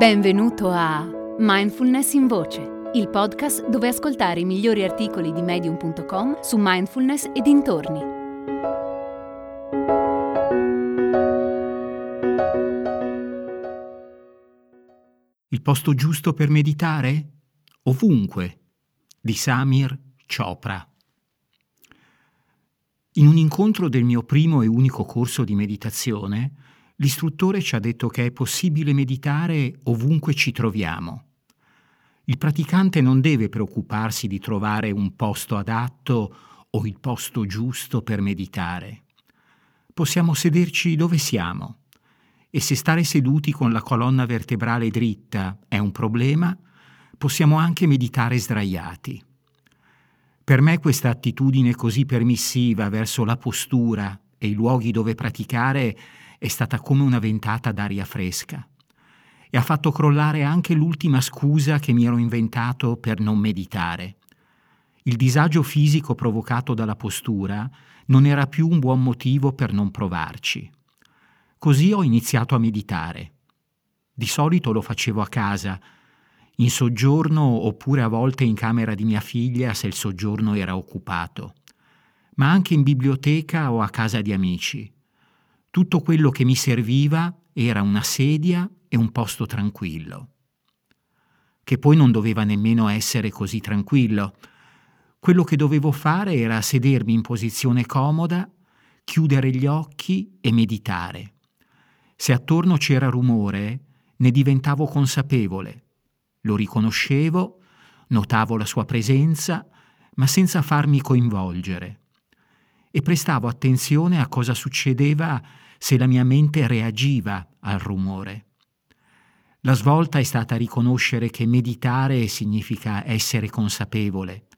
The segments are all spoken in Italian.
Benvenuto a Mindfulness in Voce, il podcast dove ascoltare i migliori articoli di medium.com su mindfulness e dintorni. Il posto giusto per meditare? Ovunque, di Samir Chopra. In un incontro del mio primo e unico corso di meditazione, l'istruttore ci ha detto che è possibile meditare ovunque ci troviamo. Il praticante non deve preoccuparsi di trovare un posto adatto o il posto giusto per meditare. Possiamo sederci dove siamo e se stare seduti con la colonna vertebrale dritta è un problema, possiamo anche meditare sdraiati. Per me questa attitudine così permissiva verso la postura e i luoghi dove praticare è stata come una ventata d'aria fresca e ha fatto crollare anche l'ultima scusa che mi ero inventato per non meditare. Il disagio fisico provocato dalla postura non era più un buon motivo per non provarci. Così ho iniziato a meditare. Di solito lo facevo a casa, in soggiorno oppure a volte in camera di mia figlia se il soggiorno era occupato, ma anche in biblioteca o a casa di amici. Tutto quello che mi serviva era una sedia e un posto tranquillo. Che poi non doveva nemmeno essere così tranquillo. Quello che dovevo fare era sedermi in posizione comoda, chiudere gli occhi e meditare. Se attorno c'era rumore, ne diventavo consapevole lo riconoscevo, notavo la sua presenza, ma senza farmi coinvolgere. E prestavo attenzione a cosa succedeva se la mia mente reagiva al rumore. La svolta è stata riconoscere che meditare significa essere consapevole.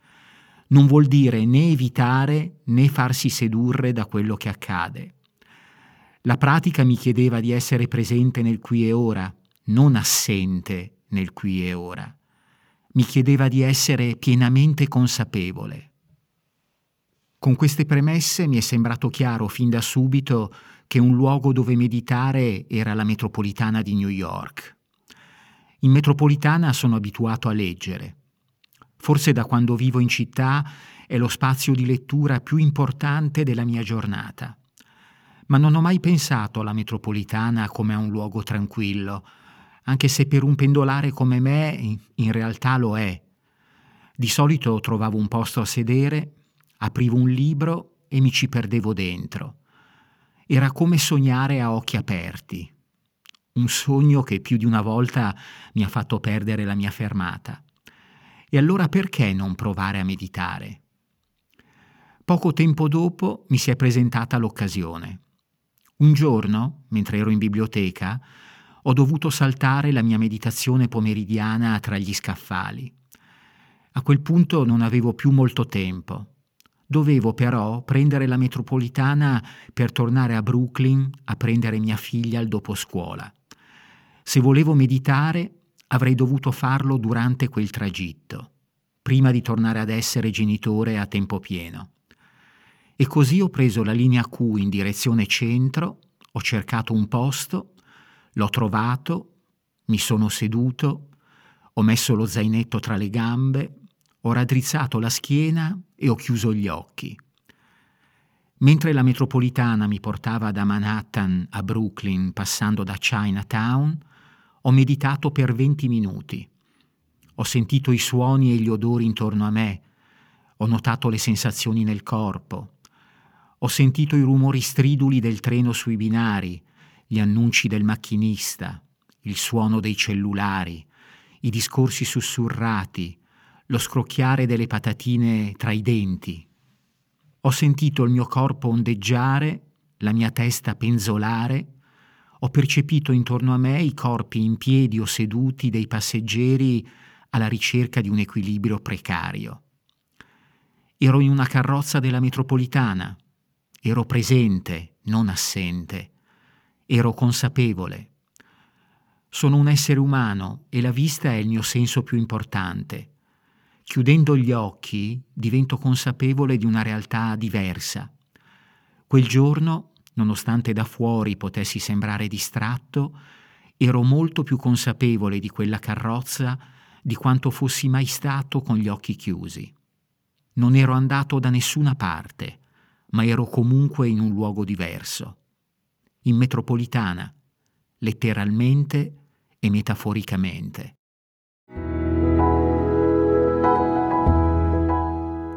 Non vuol dire né evitare né farsi sedurre da quello che accade. La pratica mi chiedeva di essere presente nel qui e ora, non assente nel qui e ora. Mi chiedeva di essere pienamente consapevole. Con queste premesse mi è sembrato chiaro fin da subito che un luogo dove meditare era la metropolitana di New York. In metropolitana sono abituato a leggere. Forse da quando vivo in città è lo spazio di lettura più importante della mia giornata. Ma non ho mai pensato alla metropolitana come a un luogo tranquillo, anche se per un pendolare come me in realtà lo è. Di solito trovavo un posto a sedere, aprivo un libro e mi ci perdevo dentro. Era come sognare a occhi aperti. Un sogno che più di una volta mi ha fatto perdere la mia fermata. E allora perché non provare a meditare? Poco tempo dopo mi si è presentata l'occasione. Un giorno, mentre ero in biblioteca, ho dovuto saltare la mia meditazione pomeridiana tra gli scaffali. A quel punto non avevo più molto tempo. Dovevo però prendere la metropolitana per tornare a Brooklyn a prendere mia figlia al doposcuola. Se volevo meditare avrei dovuto farlo durante quel tragitto, prima di tornare ad essere genitore a tempo pieno. E così ho preso la linea Q in direzione centro, ho cercato un posto L'ho trovato, mi sono seduto, ho messo lo zainetto tra le gambe, ho raddrizzato la schiena e ho chiuso gli occhi. Mentre la metropolitana mi portava da Manhattan a Brooklyn passando da Chinatown, ho meditato per 20 minuti. Ho sentito i suoni e gli odori intorno a me, ho notato le sensazioni nel corpo, ho sentito i rumori striduli del treno sui binari, gli annunci del macchinista, il suono dei cellulari, i discorsi sussurrati, lo scrocchiare delle patatine tra i denti. Ho sentito il mio corpo ondeggiare, la mia testa penzolare, ho percepito intorno a me i corpi in piedi o seduti dei passeggeri alla ricerca di un equilibrio precario. Ero in una carrozza della metropolitana, ero presente, non assente ero consapevole. Sono un essere umano e la vista è il mio senso più importante. Chiudendo gli occhi divento consapevole di una realtà diversa. Quel giorno, nonostante da fuori potessi sembrare distratto, ero molto più consapevole di quella carrozza di quanto fossi mai stato con gli occhi chiusi. Non ero andato da nessuna parte, ma ero comunque in un luogo diverso. In metropolitana, letteralmente e metaforicamente.